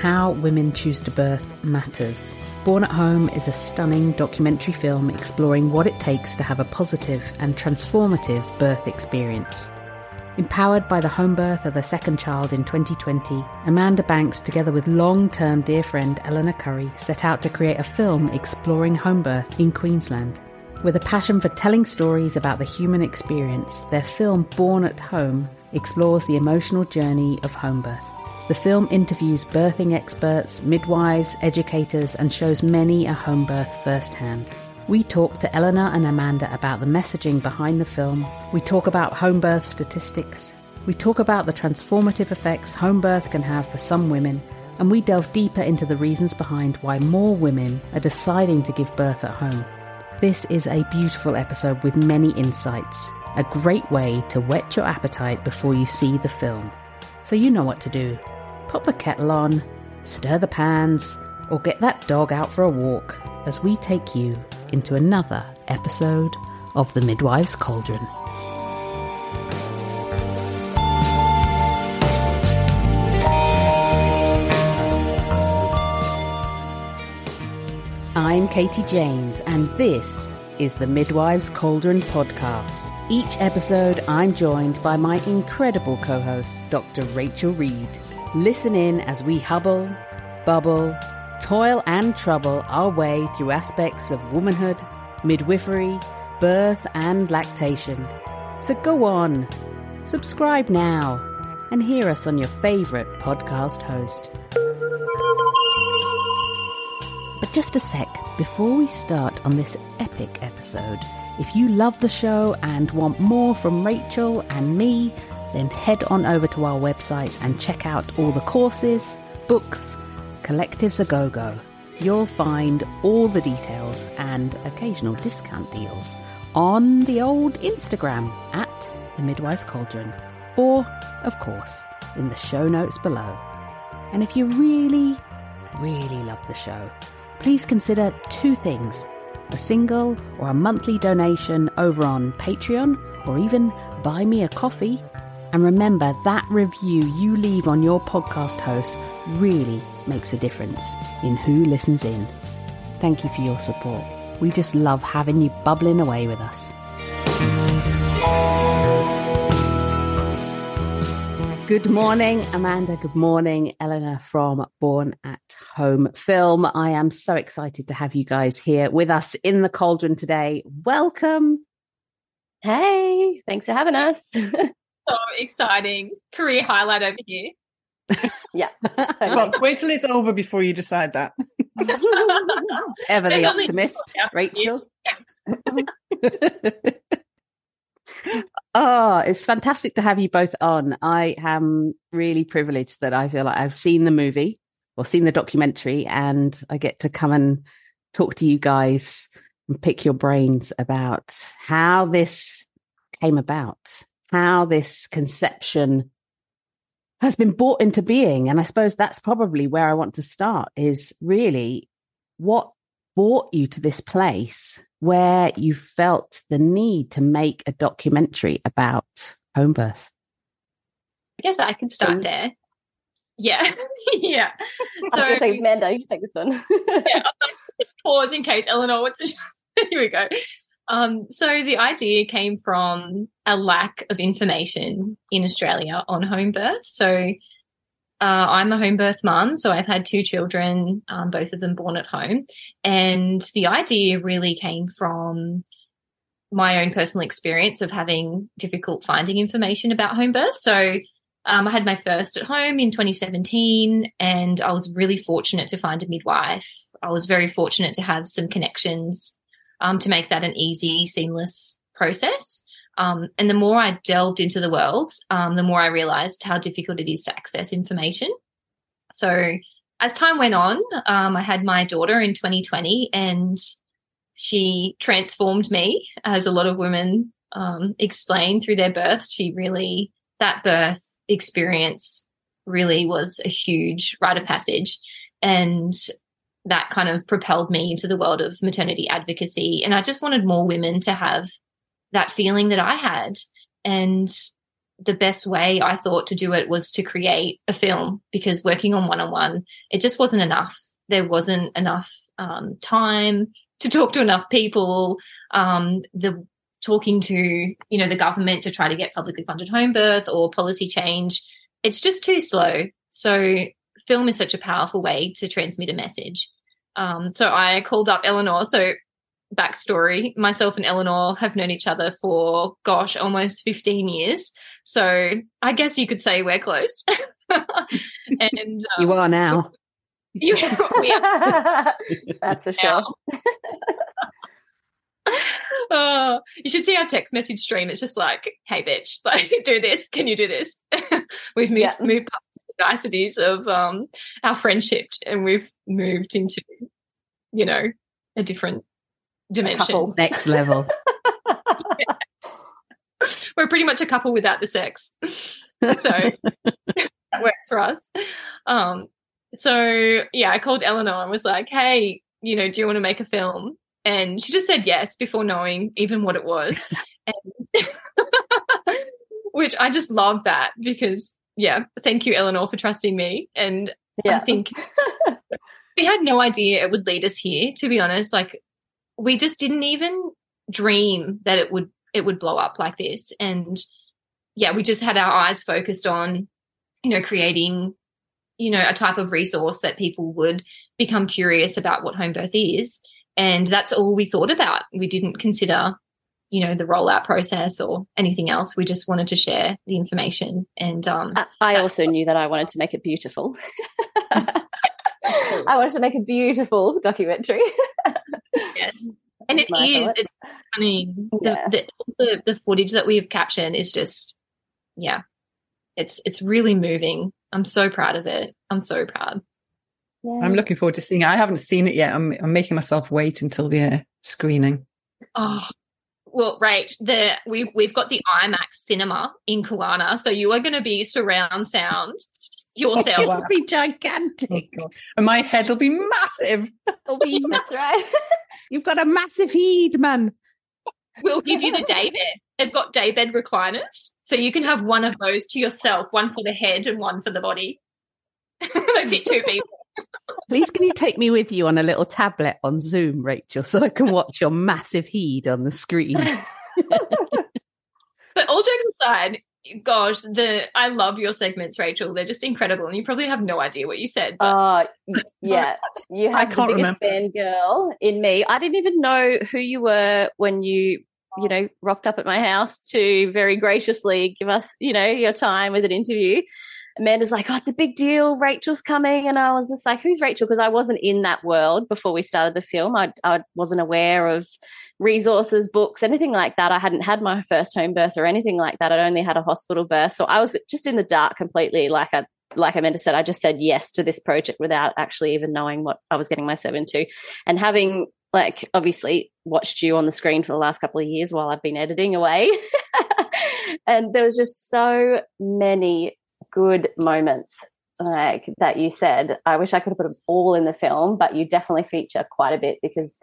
how women choose to birth matters. Born at Home is a stunning documentary film exploring what it takes to have a positive and transformative birth experience. Empowered by the home birth of a second child in 2020, Amanda Banks, together with long term dear friend Eleanor Currie, set out to create a film exploring home birth in Queensland. With a passion for telling stories about the human experience, their film Born at Home explores the emotional journey of home birth. The film interviews birthing experts, midwives, educators, and shows many a home birth firsthand. We talk to Eleanor and Amanda about the messaging behind the film. We talk about home birth statistics. We talk about the transformative effects home birth can have for some women. And we delve deeper into the reasons behind why more women are deciding to give birth at home. This is a beautiful episode with many insights, a great way to whet your appetite before you see the film. So you know what to do. Pop the kettle on, stir the pans, or get that dog out for a walk as we take you into another episode of The Midwife's Cauldron. I'm Katie James, and this is the Midwives Cauldron podcast. Each episode, I'm joined by my incredible co host, Dr. Rachel Reed. Listen in as we hubble, bubble, toil, and trouble our way through aspects of womanhood, midwifery, birth, and lactation. So go on, subscribe now, and hear us on your favourite podcast host. But just a sec, before we start on this epic episode, if you love the show and want more from Rachel and me, then head on over to our websites and check out all the courses, books, collectives a go go. You'll find all the details and occasional discount deals on the old Instagram at the Midwives Cauldron, or, of course, in the show notes below. And if you really, really love the show, please consider two things a single or a monthly donation over on Patreon or even buy me a coffee. And remember that review you leave on your podcast host really makes a difference in who listens in. Thank you for your support. We just love having you bubbling away with us. Good morning, Amanda. Good morning, Eleanor from Born at Home Film. I am so excited to have you guys here with us in the cauldron today. Welcome. Hey, thanks for having us. so exciting. Career highlight over here. yeah. Totally. Well, wait till it's over before you decide that. Ever the optimist, Rachel. oh, it's fantastic to have you both on. I am really privileged that I feel like I've seen the movie or seen the documentary and I get to come and talk to you guys and pick your brains about how this came about, how this conception has been brought into being. And I suppose that's probably where I want to start is really what brought you to this place where you felt the need to make a documentary about home birth? I guess I can start there. Yeah, yeah. So, I was say, Amanda, you take this one. yeah, just pause in case Eleanor wants to. Here we go. Um, so the idea came from a lack of information in Australia on home birth. So uh, I'm a home birth mum, so I've had two children, um, both of them born at home. And the idea really came from my own personal experience of having difficult finding information about home birth. So um, I had my first at home in 2017, and I was really fortunate to find a midwife. I was very fortunate to have some connections um, to make that an easy, seamless process. Um, and the more I delved into the world, um, the more I realized how difficult it is to access information. So as time went on, um, I had my daughter in 2020 and she transformed me, as a lot of women um, explain through their birth. She really, that birth experience really was a huge rite of passage. And that kind of propelled me into the world of maternity advocacy. And I just wanted more women to have that feeling that I had. And the best way I thought to do it was to create a film because working on one on one, it just wasn't enough. There wasn't enough um, time to talk to enough people. Um, the talking to you know the government to try to get publicly funded home birth or policy change, it's just too slow. So film is such a powerful way to transmit a message. Um, so I called up Eleanor. So backstory myself and Eleanor have known each other for, gosh, almost 15 years. So I guess you could say we're close. and um, you are now. You, are. That's for sure. oh, you should see our text message stream. It's just like, "Hey, bitch, like, do this. Can you do this?" we've moved yeah. moved past the niceties of um, our friendship, and we've moved into, you know, a different dimension. Next level. yeah. We're pretty much a couple without the sex. So that works for us. Um, so yeah, I called Eleanor and was like, hey, you know, do you want to make a film? And she just said yes before knowing even what it was. and, which I just love that because, yeah, thank you, Eleanor, for trusting me. And yeah. I think we had no idea it would lead us here, to be honest. Like, we just didn't even dream that it would it would blow up like this and yeah we just had our eyes focused on you know creating you know a type of resource that people would become curious about what home birth is and that's all we thought about we didn't consider you know the rollout process or anything else we just wanted to share the information and um, i also knew that i wanted to make it beautiful I wanted to make a beautiful documentary. yes. And it is. It's funny. Yeah. The, the, the footage that we've captured is just, yeah, it's it's really moving. I'm so proud of it. I'm so proud. Yeah. I'm looking forward to seeing it. I haven't seen it yet. I'm, I'm making myself wait until the uh, screening. Oh, well, right. The we've we've got the IMAX cinema in Kawana, so you are going to be surround sound oh, yourself. It'll be gigantic. Oh, and my head will be massive. It'll be, that's right. You've got a massive head, man. We'll give you the daybed. They've got daybed recliners. So you can have one of those to yourself, one for the head and one for the body. they fit two people. Please, can you take me with you on a little tablet on Zoom, Rachel, so I can watch your massive head on the screen? but all jokes aside, gosh, the I love your segments, Rachel. They're just incredible, and you probably have no idea what you said. Oh, uh, yeah, you have the biggest fan girl in me. I didn't even know who you were when you, you know, rocked up at my house to very graciously give us, you know, your time with an interview. Amanda's like, oh, it's a big deal. Rachel's coming. And I was just like, who's Rachel? Because I wasn't in that world before we started the film. I, I wasn't aware of resources, books, anything like that. I hadn't had my first home birth or anything like that. I'd only had a hospital birth. So I was just in the dark completely. Like I, like Amanda said, I just said yes to this project without actually even knowing what I was getting myself into. And having like obviously watched you on the screen for the last couple of years while I've been editing away. and there was just so many good moments like that you said. I wish I could have put them all in the film, but you definitely feature quite a bit because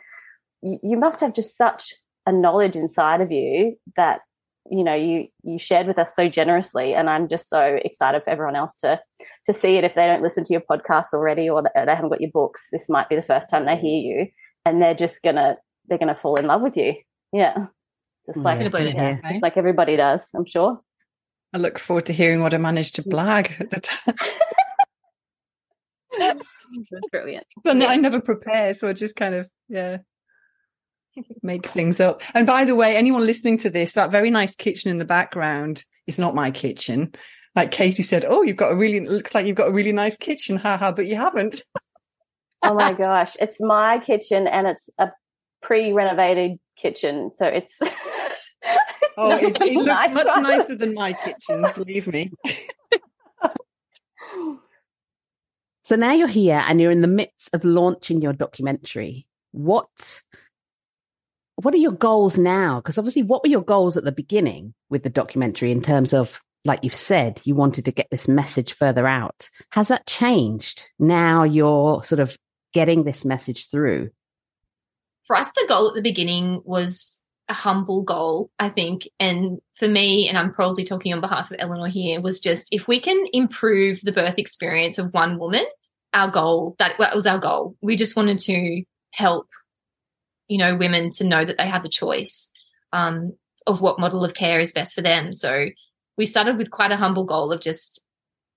you, you must have just such a knowledge inside of you that you know you you shared with us so generously and i'm just so excited for everyone else to to see it. If they don't listen to your podcast already or they haven't got your books this might be the first time they hear you and they're just gonna they're gonna fall in love with you. Yeah. Just like yeah, just like everybody does i'm sure i look forward to hearing what i managed to blag at the time brilliant but yes. i never prepare so i just kind of yeah make things up. And by the way, anyone listening to this, that very nice kitchen in the background is not my kitchen. Like Katie said, oh, you've got a really, looks like you've got a really nice kitchen, haha, but you haven't. oh my gosh. It's my kitchen and it's a pre renovated kitchen. So it's. It's oh, it, it looks nice much nicer than my kitchen, believe me. so now you're here and you're in the midst of launching your documentary. What what are your goals now? Because obviously, what were your goals at the beginning with the documentary in terms of, like you've said, you wanted to get this message further out? Has that changed? Now you're sort of getting this message through. For us, the goal at the beginning was a humble goal, I think. And for me, and I'm probably talking on behalf of Eleanor here, was just if we can improve the birth experience of one woman, our goal, that, was our goal. We just wanted to help, you know, women to know that they have a choice um, of what model of care is best for them. So we started with quite a humble goal of just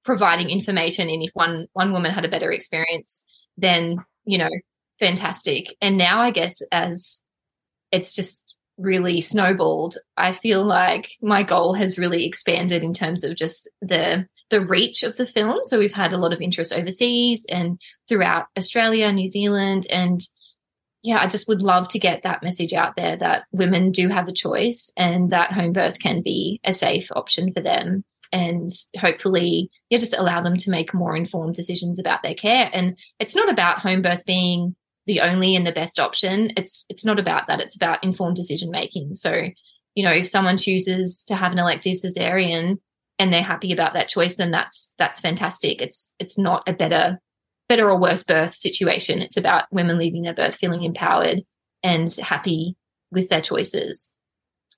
providing information. And if one, one woman had a better experience, then, you know, fantastic. And now I guess as it's just really snowballed, I feel like my goal has really expanded in terms of just the the reach of the film. So we've had a lot of interest overseas and throughout Australia, New Zealand, and yeah, I just would love to get that message out there that women do have a choice and that home birth can be a safe option for them. And hopefully, yeah, just allow them to make more informed decisions about their care. And it's not about home birth being the only and the best option. It's it's not about that. It's about informed decision making. So, you know, if someone chooses to have an elective cesarean and they're happy about that choice, then that's that's fantastic. It's it's not a better better or worse birth situation. It's about women leaving their birth feeling empowered and happy with their choices.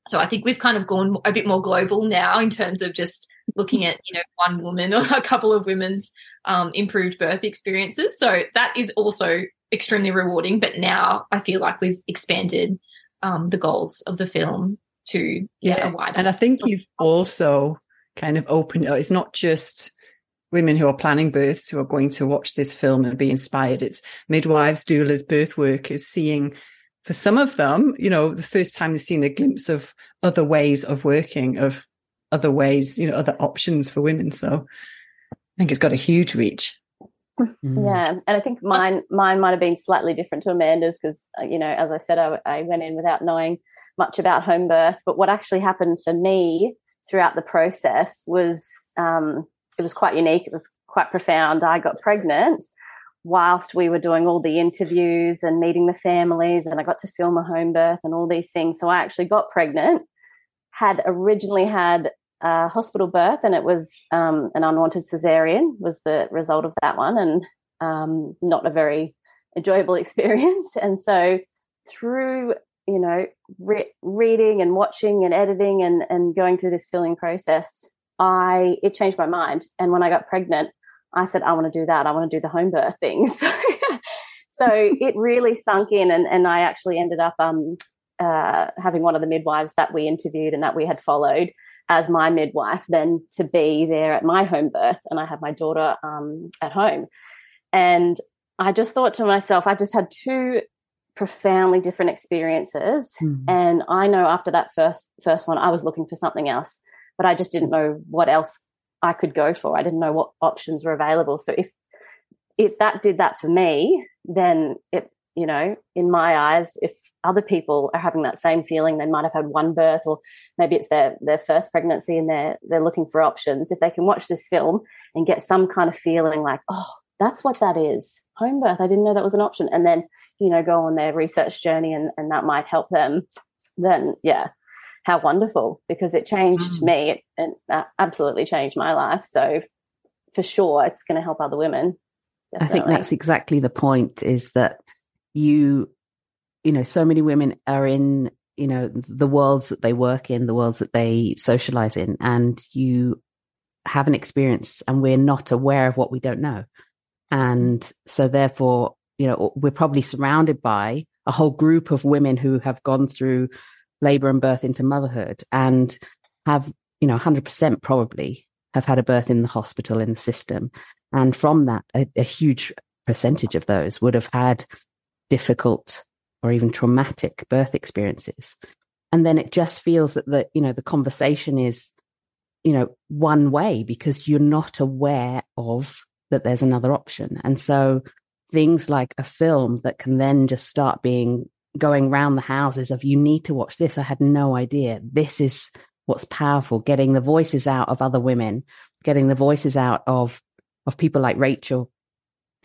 So I think we've kind of gone a bit more global now in terms of just looking at you know one woman or a couple of women's um, improved birth experiences. So that is also extremely rewarding. But now I feel like we've expanded um, the goals of the film to yeah, yeah. a wider. And I think you've also kind of opened. It's not just women who are planning births who are going to watch this film and be inspired. It's midwives, doulas, birth workers seeing for some of them, you know, the first time they've seen a glimpse of other ways of working, of other ways, you know, other options for women. So I think it's got a huge reach. Mm. Yeah, and I think mine mine might have been slightly different to Amanda's because uh, you know, as I said, I, I, went in without knowing much about home birth. But what actually happened for me throughout the process was um, it was quite unique. It was quite profound. I got pregnant whilst we were doing all the interviews and meeting the families, and I got to film a home birth and all these things. So I actually got pregnant. Had originally had a hospital birth, and it was um, an unwanted cesarean was the result of that one, and um, not a very enjoyable experience. And so through you know re- reading and watching and editing and and going through this filling process, I it changed my mind. And when I got pregnant, I said I want to do that. I want to do the home birth thing. So, so it really sunk in, and and I actually ended up um, uh, having one of the midwives that we interviewed and that we had followed as my midwife than to be there at my home birth and i had my daughter um, at home. And i just thought to myself i just had two profoundly different experiences. Mm-hmm. and i know after that first first one i was looking for something else but i just didn't know what else i could go for. I didn't know what options were available. So if if that did that for me then it you know in my eyes if other people are having that same feeling. They might have had one birth, or maybe it's their their first pregnancy, and they're they're looking for options. If they can watch this film and get some kind of feeling like, oh, that's what that is, home birth. I didn't know that was an option, and then you know go on their research journey, and and that might help them. Then yeah, how wonderful because it changed mm. me. It, it absolutely changed my life. So for sure, it's going to help other women. Definitely. I think that's exactly the point. Is that you you know, so many women are in, you know, the worlds that they work in, the worlds that they socialize in, and you have an experience and we're not aware of what we don't know. Mm-hmm. And so therefore, you know, we're probably surrounded by a whole group of women who have gone through labor and birth into motherhood and have, you know, 100% probably have had a birth in the hospital in the system. And from that, a, a huge percentage of those would have had difficult or even traumatic birth experiences. And then it just feels that the, you know, the conversation is, you know, one way because you're not aware of that there's another option. And so things like a film that can then just start being going round the houses of you need to watch this. I had no idea. This is what's powerful, getting the voices out of other women, getting the voices out of of people like Rachel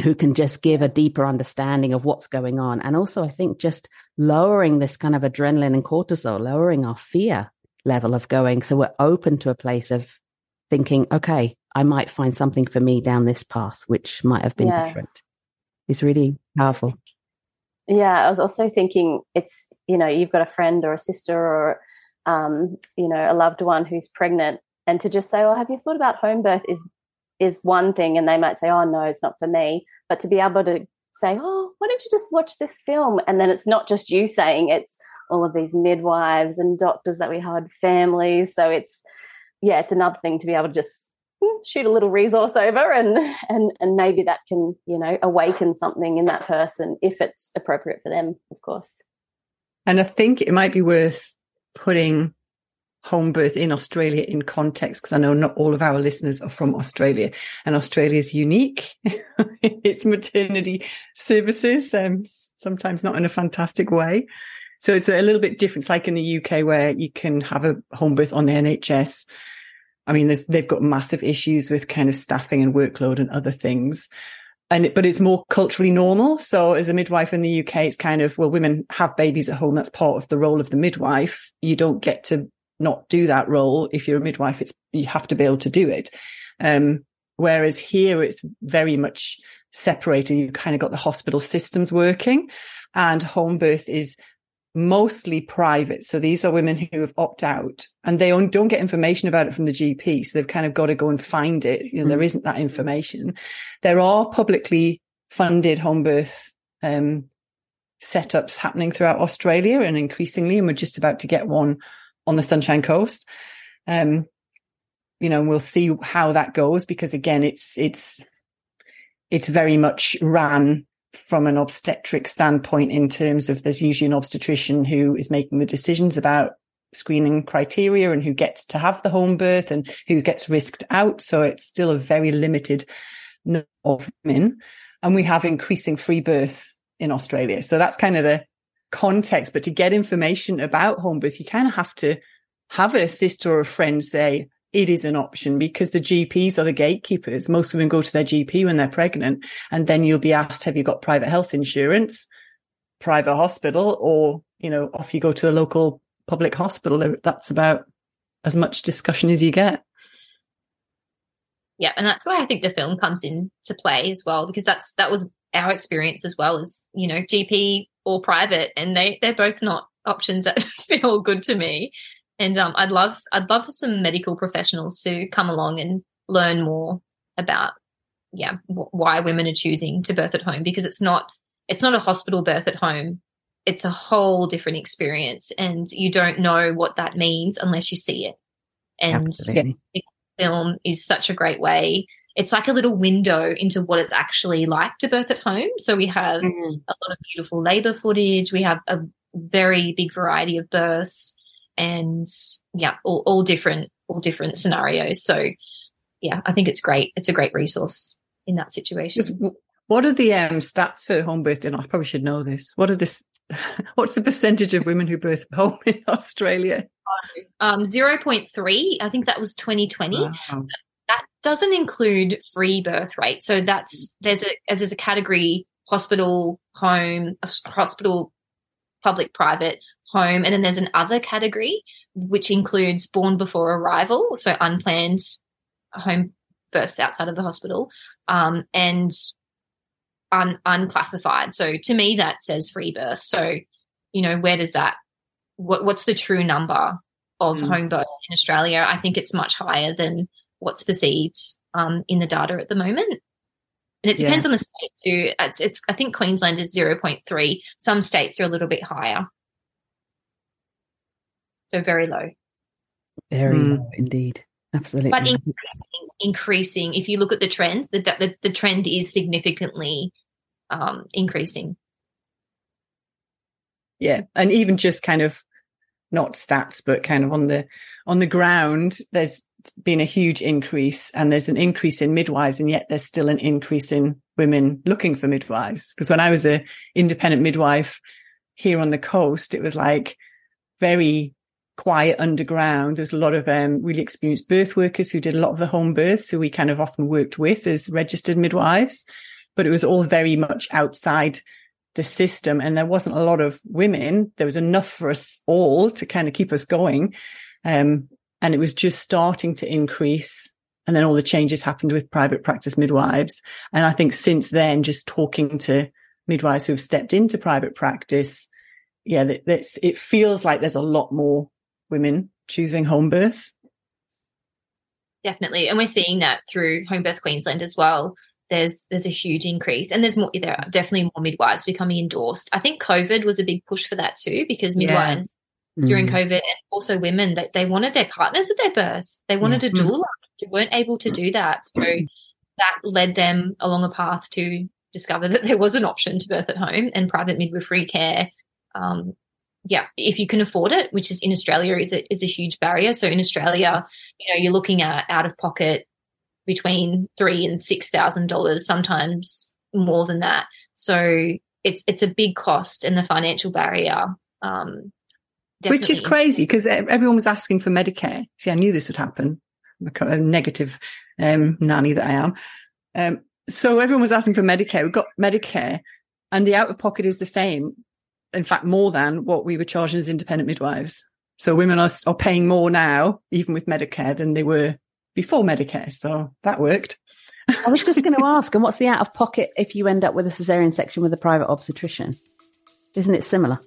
who can just give a deeper understanding of what's going on. And also, I think just lowering this kind of adrenaline and cortisol, lowering our fear level of going. So we're open to a place of thinking, okay, I might find something for me down this path, which might have been yeah. different. It's really powerful. Yeah, I was also thinking it's, you know, you've got a friend or a sister or, um, you know, a loved one who's pregnant and to just say, oh, have you thought about home birth is is one thing and they might say, oh, no, it's not for me. But to be able to say, oh, why don't you just watch this film? And then it's not just you saying, it's all of these midwives and doctors that we had, families. So it's, yeah, it's another thing to be able to just hmm, shoot a little resource over and and and maybe that can you know awaken something in that person if it's appropriate for them of course and i think it might be worth putting home birth in Australia in context, because I know not all of our listeners are from Australia and Australia is unique. its maternity services, um, sometimes not in a fantastic way. So it's a little bit different. It's like in the UK where you can have a home birth on the NHS. I mean, they've got massive issues with kind of staffing and workload and other things. And, but it's more culturally normal. So as a midwife in the UK, it's kind of, well, women have babies at home. That's part of the role of the midwife. You don't get to not do that role. If you're a midwife, it's, you have to be able to do it. Um, whereas here it's very much separated. You've kind of got the hospital systems working and home birth is mostly private. So these are women who have opted out and they don't get information about it from the GP. So they've kind of got to go and find it. You know, mm. there isn't that information. There are publicly funded home birth, um, setups happening throughout Australia and increasingly, and we're just about to get one on the Sunshine Coast. Um, you know, we'll see how that goes because again, it's, it's, it's very much ran from an obstetric standpoint in terms of there's usually an obstetrician who is making the decisions about screening criteria and who gets to have the home birth and who gets risked out. So it's still a very limited number of women. And we have increasing free birth in Australia. So that's kind of the context, but to get information about home birth, you kind of have to have a sister or a friend say, it is an option because the GPs are the gatekeepers. Most women go to their GP when they're pregnant and then you'll be asked, have you got private health insurance, private hospital, or, you know, off you go to the local public hospital. That's about as much discussion as you get. Yeah. And that's where I think the film comes into play as well, because that's, that was our experience as well as, you know, GP or private, and they they're both not options that feel good to me. And um, I'd love I'd love some medical professionals to come along and learn more about yeah w- why women are choosing to birth at home because it's not it's not a hospital birth at home. It's a whole different experience and you don't know what that means unless you see it. And film is such a great way it's like a little window into what it's actually like to birth at home. So we have mm-hmm. a lot of beautiful labor footage. We have a very big variety of births and yeah, all, all different, all different scenarios. So yeah, I think it's great. It's a great resource in that situation. What are the um, stats for home birth? And I probably should know this. What are this? What's the percentage of women who birth home in Australia? Um, 0.3. I think that was 2020. Wow doesn't include free birth rate. So that's there's a there's a category hospital, home, hospital, public, private, home, and then there's an other category which includes born before arrival, so unplanned home births outside of the hospital, um, and un- unclassified. So to me, that says free birth. So you know, where does that? What, what's the true number of mm. home births in Australia? I think it's much higher than what's perceived um, in the data at the moment. And it depends yeah. on the state too. It's, it's, I think Queensland is 0.3. Some states are a little bit higher. So very low. Very mm. low indeed. Absolutely. But increasing, increasing, if you look at the trend, the, the, the trend is significantly um, increasing. Yeah. And even just kind of not stats, but kind of on the, on the ground, there's been a huge increase and there's an increase in midwives and yet there's still an increase in women looking for midwives. Because when I was a independent midwife here on the coast, it was like very quiet underground. There's a lot of um, really experienced birth workers who did a lot of the home births who we kind of often worked with as registered midwives, but it was all very much outside the system and there wasn't a lot of women. There was enough for us all to kind of keep us going. Um, and it was just starting to increase. And then all the changes happened with private practice midwives. And I think since then, just talking to midwives who have stepped into private practice, yeah, that, that's, it feels like there's a lot more women choosing home birth. Definitely. And we're seeing that through Home Birth Queensland as well. There's there's a huge increase, and there's more. There are definitely more midwives becoming endorsed. I think COVID was a big push for that too, because midwives. During mm. COVID and also women that they, they wanted their partners at their birth. They wanted yeah. a doula. They weren't able to do that, so that led them along a path to discover that there was an option to birth at home and private midwifery care um, yeah, if you can afford it, which is in Australia is a, is a huge barrier. So in Australia, you know, you're looking at out of pocket between three and six thousand dollars, sometimes more than that. So it's it's a big cost and the financial barrier. Um, which is crazy because everyone was asking for Medicare. See, I knew this would happen. A negative um, nanny that I am. Um, so everyone was asking for Medicare. We got Medicare, and the out of pocket is the same in fact, more than what we were charging as independent midwives. So women are, are paying more now, even with Medicare, than they were before Medicare. So that worked. I was just going to ask, and what's the out of pocket if you end up with a cesarean section with a private obstetrician? Isn't it similar?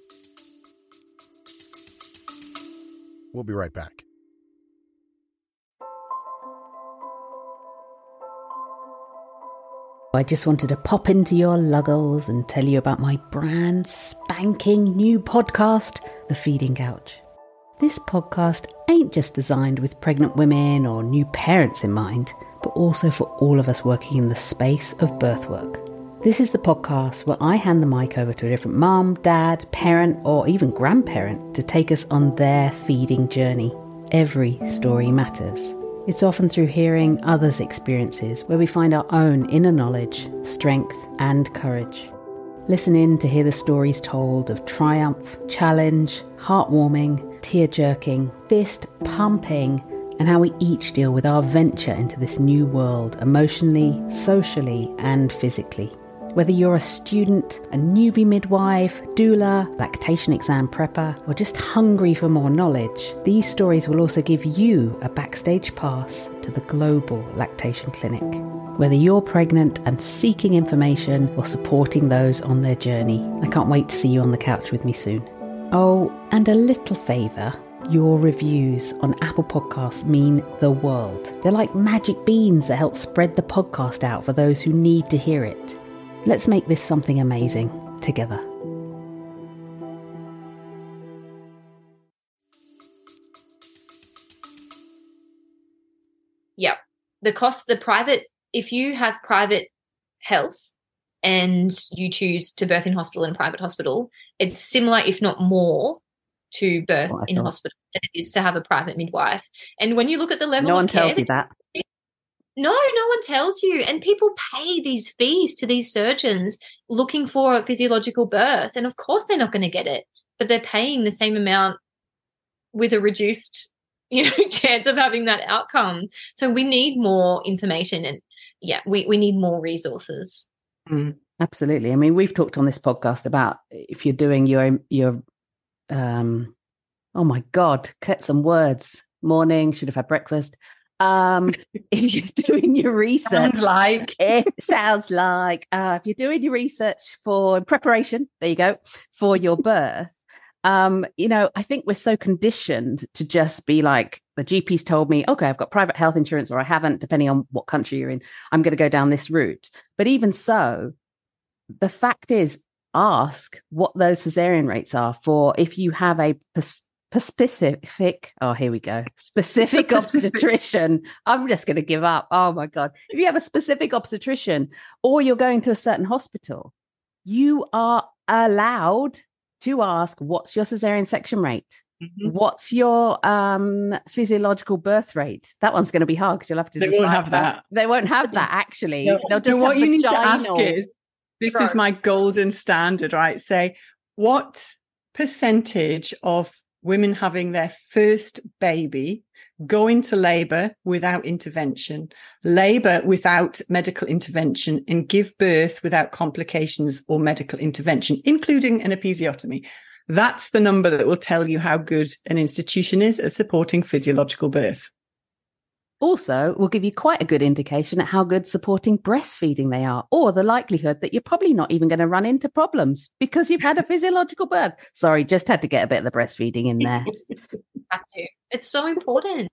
We'll be right back. I just wanted to pop into your luggles and tell you about my brand spanking new podcast, The Feeding Couch. This podcast ain't just designed with pregnant women or new parents in mind, but also for all of us working in the space of birth work. This is the podcast where I hand the mic over to a different mum, dad, parent, or even grandparent to take us on their feeding journey. Every story matters. It's often through hearing others' experiences where we find our own inner knowledge, strength, and courage. Listen in to hear the stories told of triumph, challenge, heartwarming, tear jerking, fist pumping, and how we each deal with our venture into this new world emotionally, socially, and physically. Whether you're a student, a newbie midwife, doula, lactation exam prepper, or just hungry for more knowledge, these stories will also give you a backstage pass to the global lactation clinic. Whether you're pregnant and seeking information or supporting those on their journey, I can't wait to see you on the couch with me soon. Oh, and a little favour your reviews on Apple Podcasts mean the world. They're like magic beans that help spread the podcast out for those who need to hear it. Let's make this something amazing together. Yeah. The cost, the private, if you have private health and you choose to birth in hospital in private hospital, it's similar, if not more, to birth oh, in hospital than it is to have a private midwife. And when you look at the level, no one care, tells you that. No, no one tells you. And people pay these fees to these surgeons looking for a physiological birth. And of course, they're not going to get it, but they're paying the same amount with a reduced you know chance of having that outcome. So we need more information and yeah we, we need more resources. Mm, absolutely. I mean we've talked on this podcast about if you're doing your your um oh my god cut some words. Morning should have had breakfast um, if you're doing your research, sounds like it sounds like uh, if you're doing your research for preparation, there you go for your birth. Um, you know, I think we're so conditioned to just be like the GP's told me, okay, I've got private health insurance or I haven't, depending on what country you're in. I'm going to go down this route. But even so, the fact is, ask what those cesarean rates are for if you have a specific oh here we go. Specific obstetrician. I'm just going to give up. Oh my god. If you have a specific obstetrician or you're going to a certain hospital you are allowed to ask what's your cesarean section rate? Mm-hmm. what's your um physiological birth rate? That one's going to be hard because you'll have to they won't have that. that. they won't have that actually. No. they'll just no, what you need to ask is this is my golden standard right? Say what percentage of women having their first baby go into labor without intervention, labor without medical intervention, and give birth without complications or medical intervention, including an episiotomy. That's the number that will tell you how good an institution is at supporting physiological birth. Also, will give you quite a good indication at how good supporting breastfeeding they are, or the likelihood that you're probably not even going to run into problems because you've had a physiological birth. Sorry, just had to get a bit of the breastfeeding in there. have to. It's so important.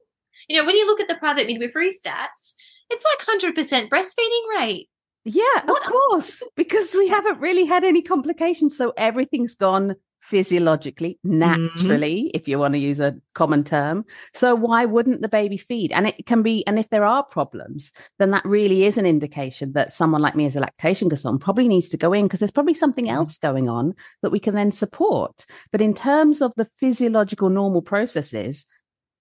You know, when you look at the private midwifery stats, it's like 100% breastfeeding rate. Yeah, what? of course, because we haven't really had any complications. So everything's gone physiologically, mm-hmm. naturally, mm-hmm. if you want to use a common term. So why wouldn't the baby feed? And it can be, and if there are problems, then that really is an indication that someone like me as a lactation consultant probably needs to go in because there's probably something mm-hmm. else going on that we can then support. But in terms of the physiological normal processes,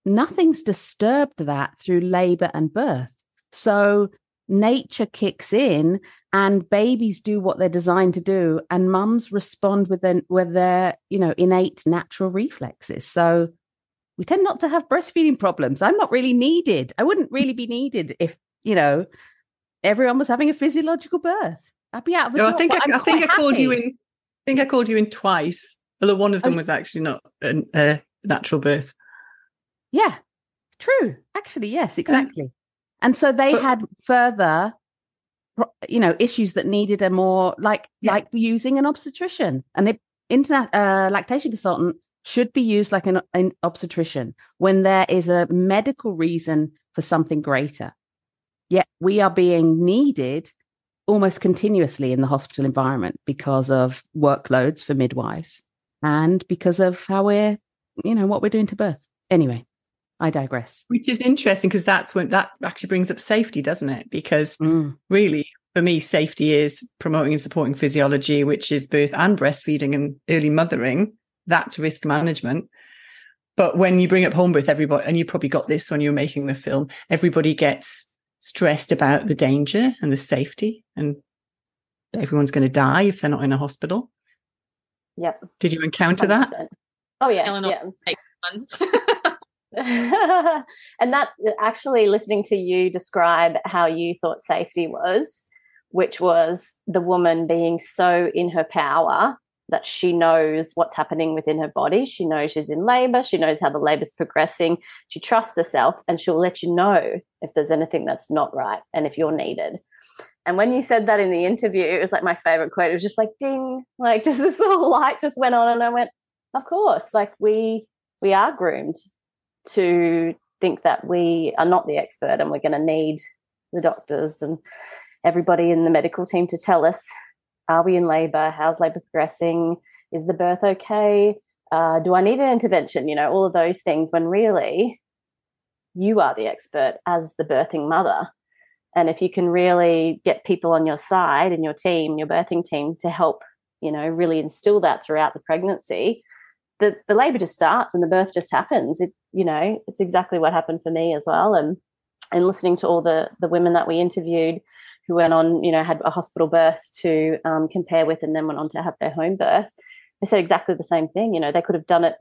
nothing's disturbed that through labor and birth. So nature kicks in and babies do what they're designed to do and mums respond with their with their you know innate natural reflexes. So we tend not to have breastfeeding problems. I'm not really needed. I wouldn't really be needed if you know everyone was having a physiological birth. I'd be out of a no, job, i think i, I think i called you in i think i called you in twice although one of them oh, was actually not a, a natural birth. Yeah true. Actually yes exactly and so they but, had further you know issues that needed a more like yeah. like using an obstetrician. And the internet uh, lactation consultant should be used like an, an obstetrician when there is a medical reason for something greater. Yet we are being needed almost continuously in the hospital environment because of workloads for midwives and because of how we're you know what we're doing to birth. Anyway I digress. Which is interesting because that's when that actually brings up safety, doesn't it? Because mm. really, for me, safety is promoting and supporting physiology, which is birth and breastfeeding and early mothering. That's risk management. But when you bring up home birth, everybody, and you probably got this when you were making the film, everybody gets stressed about the danger and the safety, and everyone's going to die if they're not in a hospital. Yep. Did you encounter 100%. that? Oh yeah, Eleanor, yeah. and that uh, actually listening to you describe how you thought safety was, which was the woman being so in her power that she knows what's happening within her body. She knows she's in labor. She knows how the labor's progressing. She trusts herself and she'll let you know if there's anything that's not right and if you're needed. And when you said that in the interview, it was like my favorite quote. It was just like, ding, like this, this little light just went on. And I went, of course, like we, we are groomed to think that we are not the expert and we're going to need the doctors and everybody in the medical team to tell us are we in labor? How's labor progressing? Is the birth okay? Uh, do i need an intervention? You know all of those things when really you are the expert as the birthing mother. And if you can really get people on your side and your team your birthing team to help you know really instill that throughout the pregnancy the, the labor just starts and the birth just happens. It, you know, it's exactly what happened for me as well. And and listening to all the the women that we interviewed who went on, you know, had a hospital birth to um, compare with, and then went on to have their home birth. They said exactly the same thing. You know, they could have done it,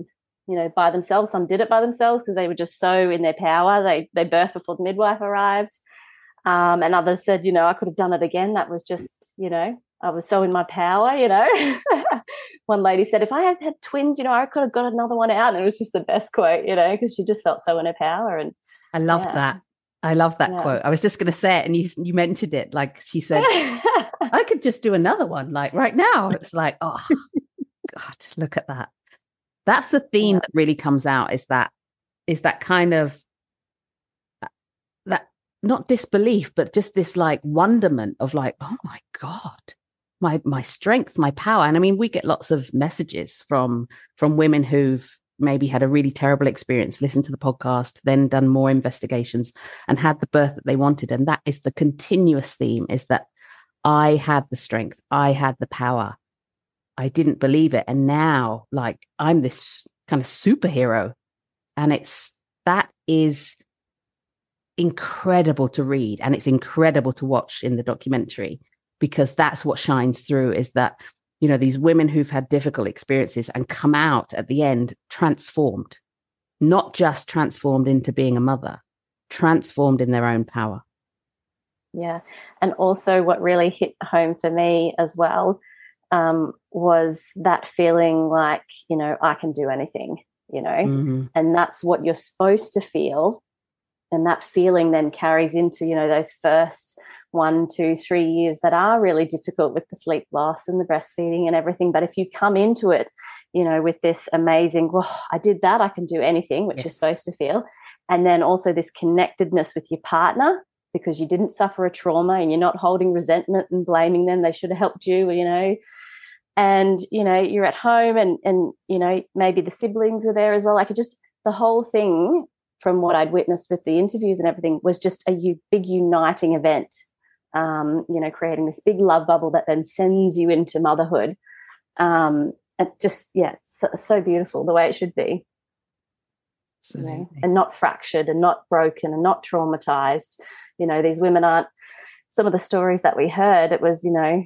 you know, by themselves. Some did it by themselves because they were just so in their power. They they birthed before the midwife arrived. Um, and others said, you know, I could have done it again. That was just, you know, I was so in my power, you know. one lady said, if I had had twins, you know, I could have got another one out. And it was just the best quote, you know, because she just felt so in her power. And I love yeah. that. I love that yeah. quote. I was just going to say it, and you you mentioned it. Like she said, I could just do another one, like right now. It's like, oh God, look at that. That's the theme yeah. that really comes out. Is that is that kind of uh, that not disbelief, but just this like wonderment of like, oh my God, my my strength, my power. And I mean, we get lots of messages from from women who've maybe had a really terrible experience, listened to the podcast, then done more investigations and had the birth that they wanted. And that is the continuous theme is that I had the strength, I had the power. I didn't believe it. And now, like, I'm this kind of superhero. And it's that is incredible to read and it's incredible to watch in the documentary because that's what shines through is that you know these women who've had difficult experiences and come out at the end transformed not just transformed into being a mother transformed in their own power yeah and also what really hit home for me as well um, was that feeling like you know i can do anything you know mm-hmm. and that's what you're supposed to feel and that feeling then carries into you know those first one two three years that are really difficult with the sleep loss and the breastfeeding and everything. But if you come into it you know with this amazing well i did that. I can do anything which yes. you're supposed to feel. And then also this connectedness with your partner because you didn't suffer a trauma and you're not holding resentment and blaming them. They should have helped you you know. And you know you're at home and and you know maybe the siblings were there as well. Like it just the whole thing from what i'd witnessed with the interviews and everything was just a big uniting event um, you know creating this big love bubble that then sends you into motherhood. Um, and just yeah so, so beautiful the way it should be. You know, and not fractured and not broken and not traumatized. You know these women aren't some of the stories that we heard it was you know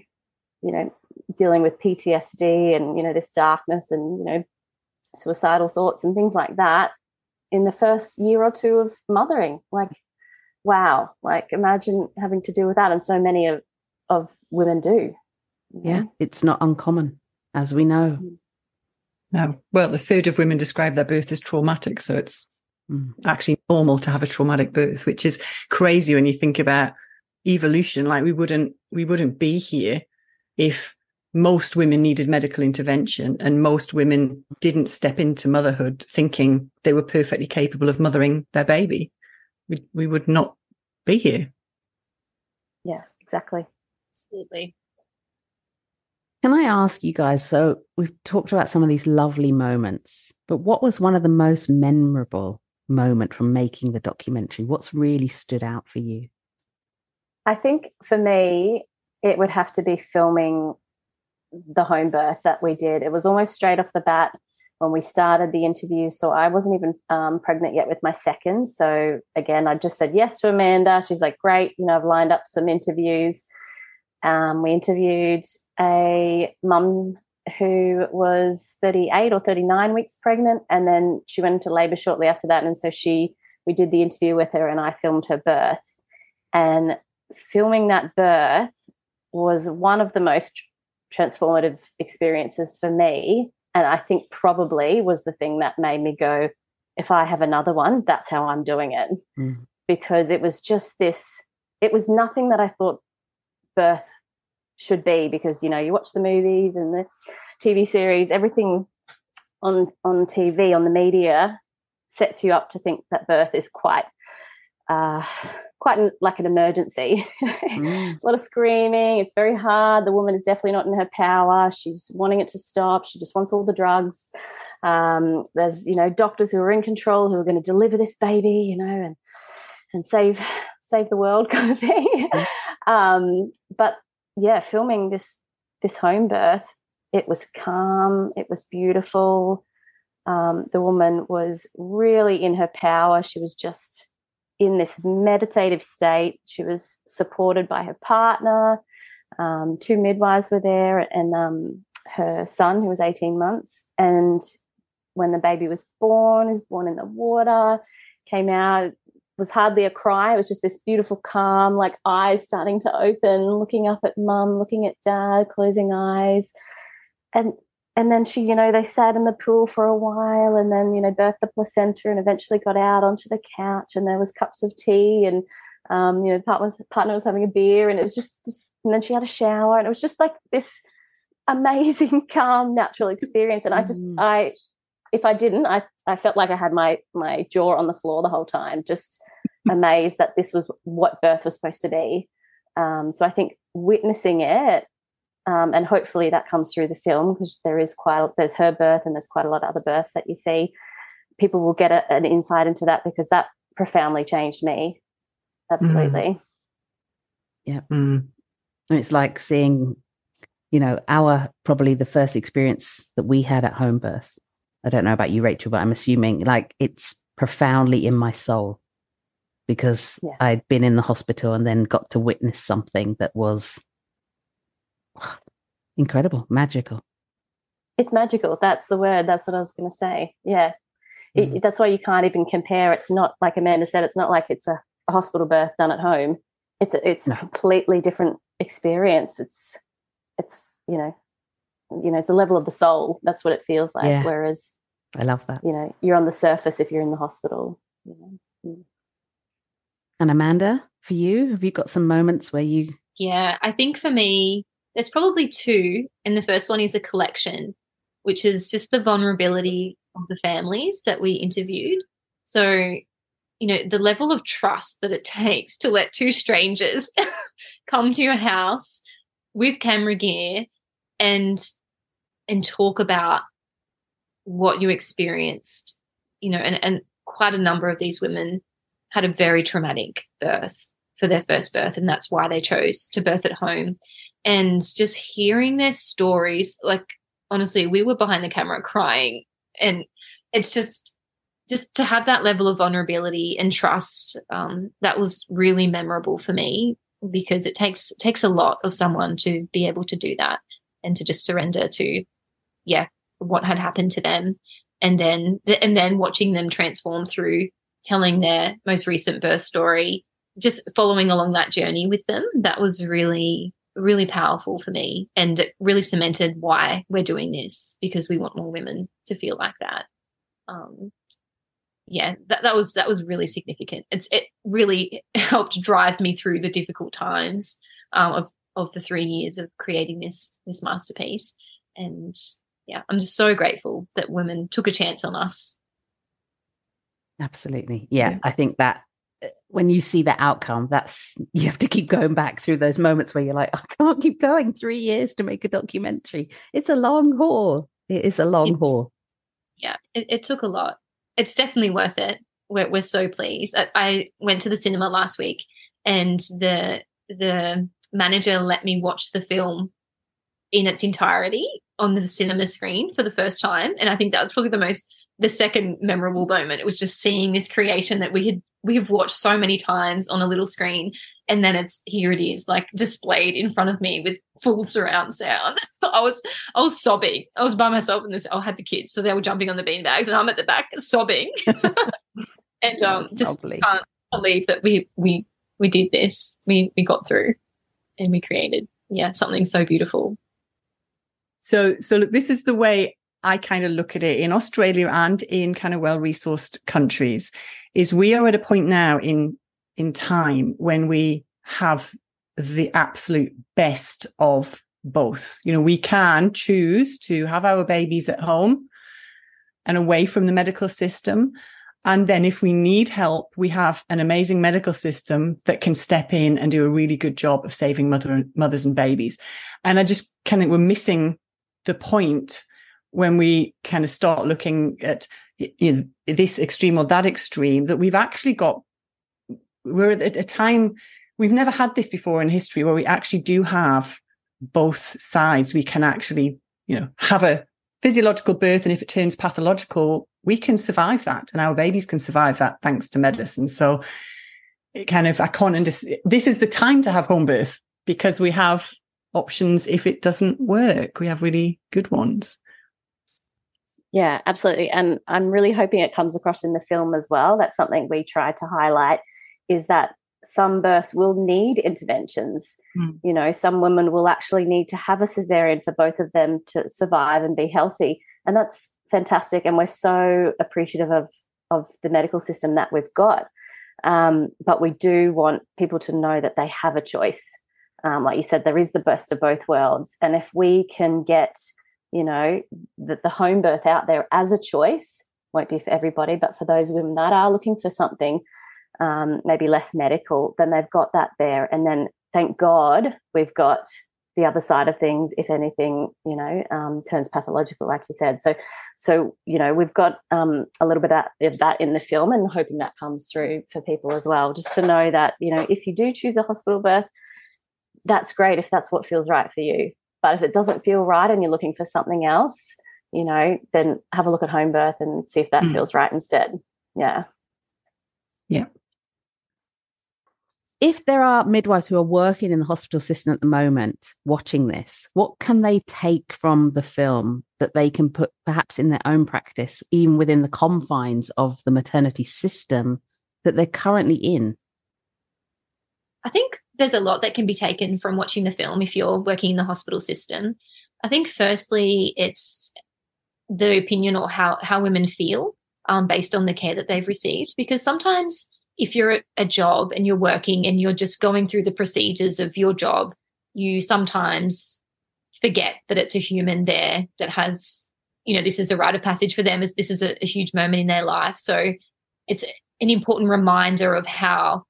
you know dealing with PTSD and you know this darkness and you know suicidal thoughts and things like that in the first year or two of mothering. Like wow like imagine having to deal with that and so many of of women do. Yeah it's not uncommon as we know. Mm. no well a third of women describe their birth as traumatic so it's mm. actually normal to have a traumatic birth which is crazy when you think about evolution. Like we wouldn't we wouldn't be here if most women needed medical intervention and most women didn't step into motherhood thinking they were perfectly capable of mothering their baby we, we would not be here. Yeah exactly. Absolutely. Can i ask you guys so we've talked about some of these lovely moments but what was one of the most memorable moment from making the documentary? What's really stood out for you? I think for me it would have to be filming the home birth that we did. It was almost straight off the bat when we started the interview. So I wasn't even um, pregnant yet with my second. So again, I just said yes to Amanda. She's like, great. You know, I've lined up some interviews. Um, we interviewed a mum who was 38 or 39 weeks pregnant. And then she went into labor shortly after that. And so she, we did the interview with her and I filmed her birth. And filming that birth was one of the most transformative experiences for me. And I think probably was the thing that made me go, if I have another one, that's how I'm doing it. Mm. Because it was just this, it was nothing that I thought birth should be. Because, you know, you watch the movies and the TV series, everything on on TV, on the media, sets you up to think that birth is quite uh, quite an, like an emergency. Mm. a lot of screaming. It's very hard. The woman is definitely not in her power. She's wanting it to stop. She just wants all the drugs. Um, there's you know doctors who are in control who are going to deliver this baby, you know, and and save save the world kind of thing. Mm. um, but yeah, filming this this home birth, it was calm. It was beautiful. Um, the woman was really in her power. She was just in this meditative state. She was supported by her partner. Um, two midwives were there, and um, her son, who was 18 months. And when the baby was born, is born in the water, came out, was hardly a cry. It was just this beautiful, calm, like eyes starting to open, looking up at mum, looking at dad, closing eyes. And and then she, you know, they sat in the pool for a while and then, you know, birthed the placenta and eventually got out onto the couch and there was cups of tea and, um, you know, partner was, partner was having a beer and it was just, just, and then she had a shower and it was just like this amazing, calm, natural experience. And I just, mm. I, if I didn't, I, I felt like I had my, my jaw on the floor the whole time, just amazed that this was what birth was supposed to be. Um, so I think witnessing it um, and hopefully that comes through the film because there is quite there's her birth and there's quite a lot of other births that you see. People will get a, an insight into that because that profoundly changed me. Absolutely. Mm. Yeah. Mm. And it's like seeing, you know, our probably the first experience that we had at home birth. I don't know about you, Rachel, but I'm assuming like it's profoundly in my soul because yeah. I'd been in the hospital and then got to witness something that was incredible, magical. It's magical. That's the word. That's what I was going to say. Yeah. Mm. It, that's why you can't even compare. It's not like Amanda said, it's not like it's a, a hospital birth done at home. It's a, it's no. a completely different experience. It's, it's, you know, you know, the level of the soul. That's what it feels like. Yeah. Whereas I love that. You know, you're on the surface if you're in the hospital. You know. Mm. And Amanda, for you, have you got some moments where you? Yeah, I think for me, there's probably two. And the first one is a collection, which is just the vulnerability of the families that we interviewed. So, you know, the level of trust that it takes to let two strangers come to your house with camera gear and and talk about what you experienced, you know, and, and quite a number of these women had a very traumatic birth for their first birth, and that's why they chose to birth at home. And just hearing their stories, like honestly, we were behind the camera crying, and it's just just to have that level of vulnerability and trust um, that was really memorable for me because it takes takes a lot of someone to be able to do that and to just surrender to yeah what had happened to them and then and then watching them transform through telling their most recent birth story just following along that journey with them that was really really powerful for me. And it really cemented why we're doing this because we want more women to feel like that. Um yeah that, that was that was really significant. It's it really helped drive me through the difficult times um, of of the three years of creating this this masterpiece. And yeah i'm just so grateful that women took a chance on us. Absolutely. Yeah, yeah. i think that when you see the outcome, that's you have to keep going back through those moments where you're like, I can't keep going three years to make a documentary. It's a long haul. It is a long it, haul. Yeah, it, it, took a lot. It's definitely worth it. We're, we're so pleased. I, I went to the cinema last week, and the the manager let me watch the film in its entirety on the cinema screen for the first time, and I think that was probably the most the second memorable moment. It was just seeing this creation that we had we've watched so many times on a little screen and then it's here it is like displayed in front of me with full surround sound. I was i was sobbing. I was by myself in this i had the kids so they were jumping on the beanbags and i'm at the back sobbing. And um just can't believe that we we we did this. We we got through and we created yeah something so beautiful. So so look this is the way I kind of look at it in Australia and in kind of well resourced countries is we are at a point now in in time when we have the absolute best of both. You know, we can choose to have our babies at home and away from the medical system. And then if we need help, we have an amazing medical system that can step in and do a really good job of saving mother, and, mothers and babies. And I just kind of, we're missing the point when we kind of start looking at you know this extreme or that extreme that we've actually got we're at a time we've never had this before in history where we actually do have both sides. We can actually you know have a physiological birth and if it turns pathological we can survive that and our babies can survive that thanks to medicine. So it kind of i can't understand this is the time to have home birth because we have options if it doesn't work. We have really good ones yeah, absolutely. And I'm really hoping it comes across in the film as well. That's something we try to highlight is that some births will need interventions. Mm. You know, some women will actually need to have a cesarean for both of them to survive and be healthy. And that's fantastic. And we're so appreciative of, of the medical system that we've got. Um, but we do want people to know that they have a choice. Um, like you said, there is the best of both worlds. And if we can get you know, that the home birth out there as a choice won't be for everybody, but for those women that are looking for something um, maybe less medical, then they've got that there. And then thank God we've got the other side of things if anything you know um, turns pathological like you said so so you know we've got um, a little bit of that in the film and hoping that comes through for people as well just to know that you know if you do choose a hospital birth that's great if that's what feels right for you but if it doesn't feel right and you're looking for something else, you know, then have a look at home birth and see if that mm. feels right instead. Yeah. Yeah. If there are midwives who are working in the hospital system at the moment watching this, what can they take from the film that they can put perhaps in their own practice, even within the confines of the maternity system that they're currently in? I think there's a lot that can be taken from watching the film if you're working in the hospital system. I think firstly, it's the opinion or how how women feel um, based on the care that they've received, because sometimes if you're at a job and you're working and you're just going through the procedures of your job, you sometimes forget that it's a human there that has, you know, this is a rite of passage for them, as this is a, a huge moment in their life. So it's an important reminder of how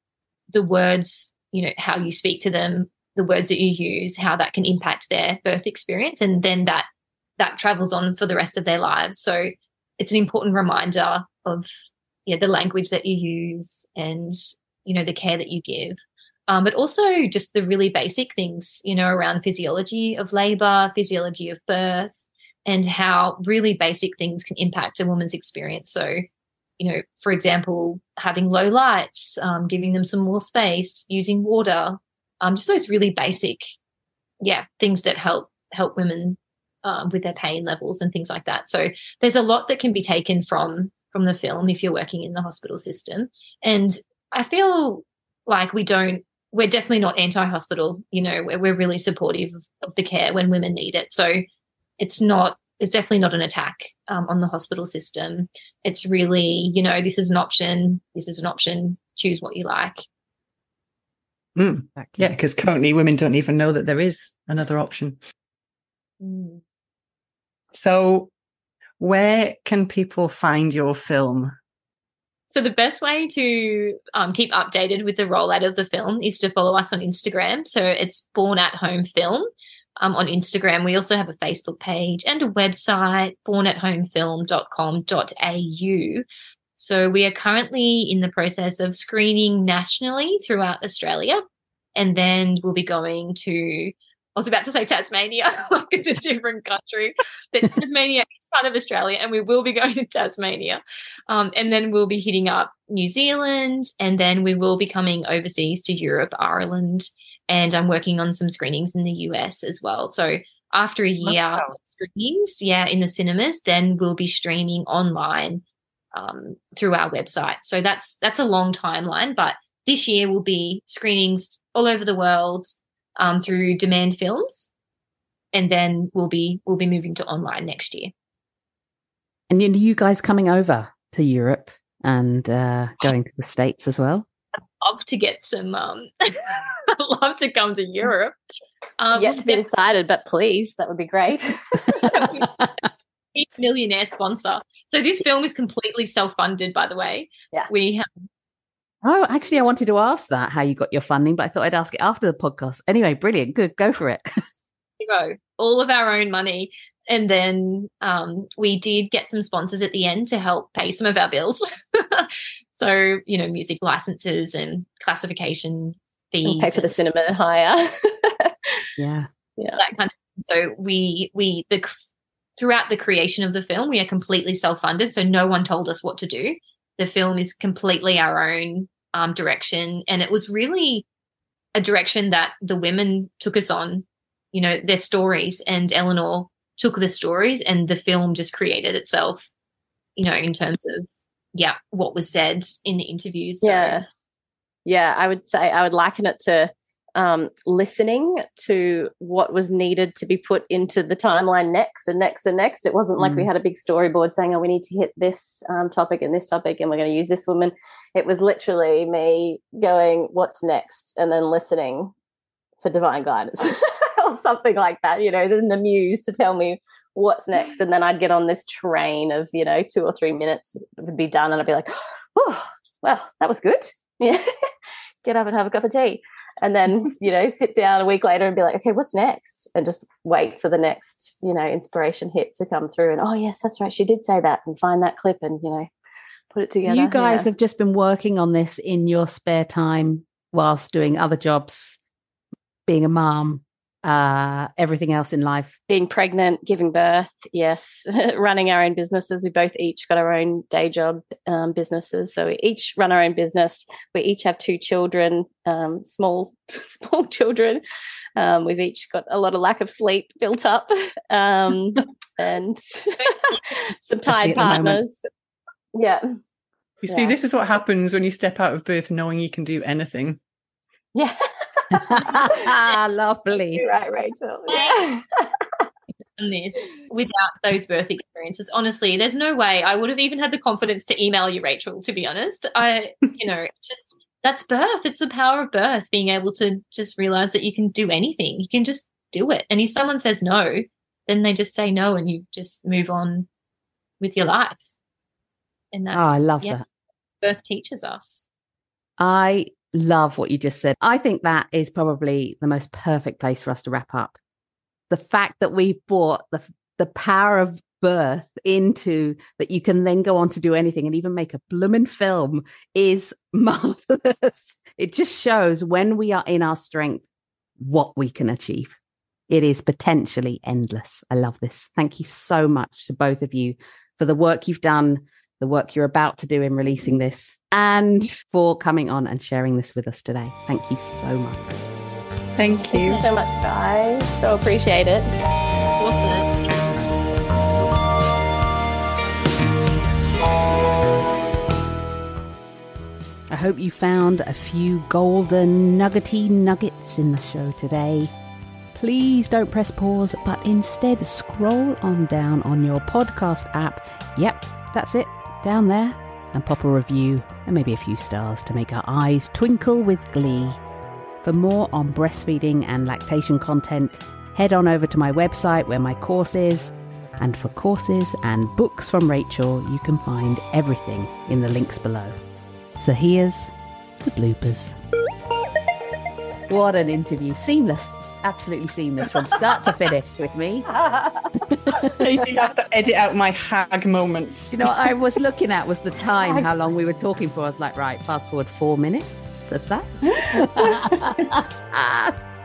the words, you know, how you speak to them, the words that you use, how that can impact their birth experience. And then that that travels on for the rest of their lives. So it's an important reminder of yeah, the language that you use and you know the care that you give um, but also just the really basic things you know around physiology of labor physiology of birth and how really basic things can impact a woman's experience so you know for example having low lights um, giving them some more space using water um, just those really basic yeah things that help help women um, with their pain levels and things like that so there's a lot that can be taken from from the film if you're working in the hospital system. And I feel like we don't, we're definitely not anti hospital, you know, we're, we're really supportive of the care when women need it. So it's not, it's definitely not an attack um, on the hospital system. It's really, you know, this is an option, this is an option, choose what you like. Mm. Yeah, because currently women don't even know that there is another option. Mm. So where can people find your film? So the best way to um, keep updated with the rollout of the film is to follow us on Instagram. So it's Born at Home Film um, on Instagram. We also have a Facebook page and a website, bornathomefilm.com.au. So we are currently in the process of screening nationally throughout Australia, and then we'll be going to I was about to say Tasmania, like it's a different country. But Tasmania is part of Australia, and we will be going to Tasmania. Um, and then we'll be hitting up New Zealand, and then we will be coming overseas to Europe, Ireland, and I'm working on some screenings in the US as well. So after a year wow. of screenings, yeah, in the cinemas, then we'll be streaming online um, through our website. So that's that's a long timeline, but this year will be screenings all over the world um, through demand films, and then we'll be we'll be moving to online next year. And then are you guys coming over to Europe and uh, going to the states as well? Love to get some. Um, I'd love to come to Europe. Um, yes, be decided, but please, that would be great. millionaire sponsor. So this film is completely self-funded, by the way. Yeah, we have Oh, actually, I wanted to ask that how you got your funding, but I thought I'd ask it after the podcast. Anyway, brilliant. Good. Go for it. go. All of our own money. And then um, we did get some sponsors at the end to help pay some of our bills. So, you know, music licenses and classification fees. And pay for the cinema hire. yeah. Yeah. That kind of so we we the throughout the creation of the film, we are completely self-funded. So no one told us what to do the film is completely our own um, direction. And it was really a direction that the women took us on, you know, their stories. And Eleanor took the stories, and the film just created itself, you know, in terms of, yeah, what was said in the interviews. So. Yeah. Yeah. I would say I would liken it to um, listening to what was needed to be put into the timeline next and next and next. It wasn't like mm. we had a big storyboard saying, oh, we need to hit this um, topic and this topic and we're going to use this woman. It was literally me going, what's next? And then listening for divine guidance or something like that, you know, then the muse to tell me what's next. And then I'd get on this train of, you know, two or three minutes would be done and I'd be like, oh, well, that was good. Yeah. get up and have a cup of tea and then you know sit down a week later and be like okay what's next and just wait for the next you know inspiration hit to come through and oh yes that's right she did say that and find that clip and you know put it together so you guys yeah. have just been working on this in your spare time whilst doing other jobs being a mom uh, everything else in life? Being pregnant, giving birth, yes. Running our own businesses. We both each got our own day job um, businesses. So we each run our own business. We each have two children, um, small, small children. Um, we've each got a lot of lack of sleep built up um, and some tired partners. Yeah. You yeah. see, this is what happens when you step out of birth knowing you can do anything. Yeah. Lovely. You're right, Rachel. Yeah. this without those birth experiences. Honestly, there's no way I would have even had the confidence to email you, Rachel. To be honest, I, you know, just that's birth. It's the power of birth, being able to just realize that you can do anything. You can just do it. And if someone says no, then they just say no, and you just move on with your life. And that's, oh, I love yeah, that. Birth teaches us. I love what you just said. I think that is probably the most perfect place for us to wrap up. The fact that we've brought the the power of birth into that you can then go on to do anything and even make a blooming film is marvelous. It just shows when we are in our strength what we can achieve. It is potentially endless. I love this. Thank you so much to both of you for the work you've done, the work you're about to do in releasing this, and for coming on and sharing this with us today. Thank you so much. Thank you. Thank you so much, guys. So appreciate it. Awesome. I hope you found a few golden nuggety nuggets in the show today. Please don't press pause, but instead scroll on down on your podcast app. Yep, that's it, down there, and pop a review and maybe a few stars to make our eyes twinkle with glee. For more on breastfeeding and lactation content, head on over to my website where my course is. And for courses and books from Rachel, you can find everything in the links below. So here's the bloopers. What an interview. Seamless. Absolutely seamless from start to finish with me. Katie has to edit out my hag moments. You know what I was looking at was the time, how long we were talking for. I was like, right, fast forward four minutes of that.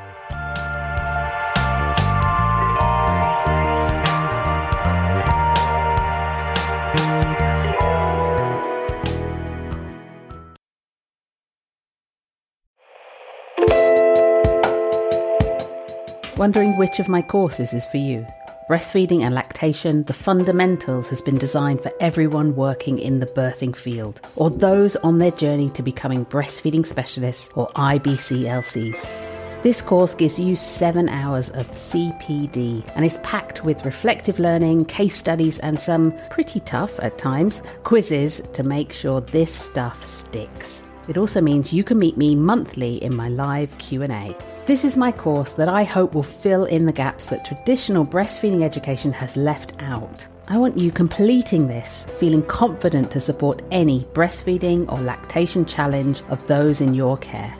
Wondering which of my courses is for you? Breastfeeding and Lactation, The Fundamentals has been designed for everyone working in the birthing field or those on their journey to becoming breastfeeding specialists or IBCLCs. This course gives you seven hours of CPD and is packed with reflective learning, case studies, and some pretty tough at times quizzes to make sure this stuff sticks. It also means you can meet me monthly in my live Q&A. This is my course that I hope will fill in the gaps that traditional breastfeeding education has left out. I want you completing this, feeling confident to support any breastfeeding or lactation challenge of those in your care.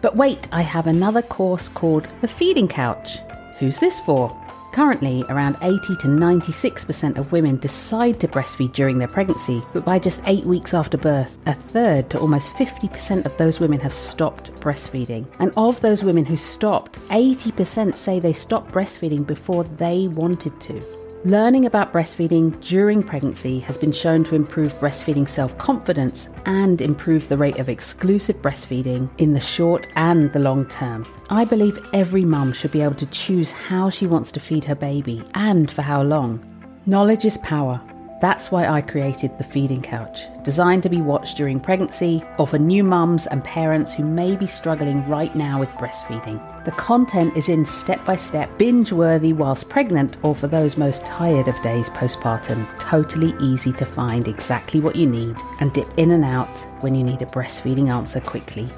But wait, I have another course called The Feeding Couch. Who's this for? Currently, around 80 to 96% of women decide to breastfeed during their pregnancy, but by just eight weeks after birth, a third to almost 50% of those women have stopped breastfeeding. And of those women who stopped, 80% say they stopped breastfeeding before they wanted to. Learning about breastfeeding during pregnancy has been shown to improve breastfeeding self confidence and improve the rate of exclusive breastfeeding in the short and the long term. I believe every mum should be able to choose how she wants to feed her baby and for how long. Knowledge is power, that's why I created the Feeding Couch, designed to be watched during pregnancy or for new mums and parents who may be struggling right now with breastfeeding. The content is in step by step, binge worthy whilst pregnant, or for those most tired of days postpartum, totally easy to find exactly what you need and dip in and out when you need a breastfeeding answer quickly.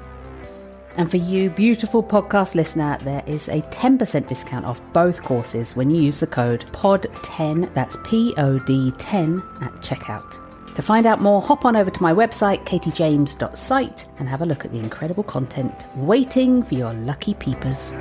And for you, beautiful podcast listener, there is a 10% discount off both courses when you use the code POD10, that's P O D 10 at checkout. To find out more, hop on over to my website, katiejames.site, and have a look at the incredible content waiting for your lucky peepers.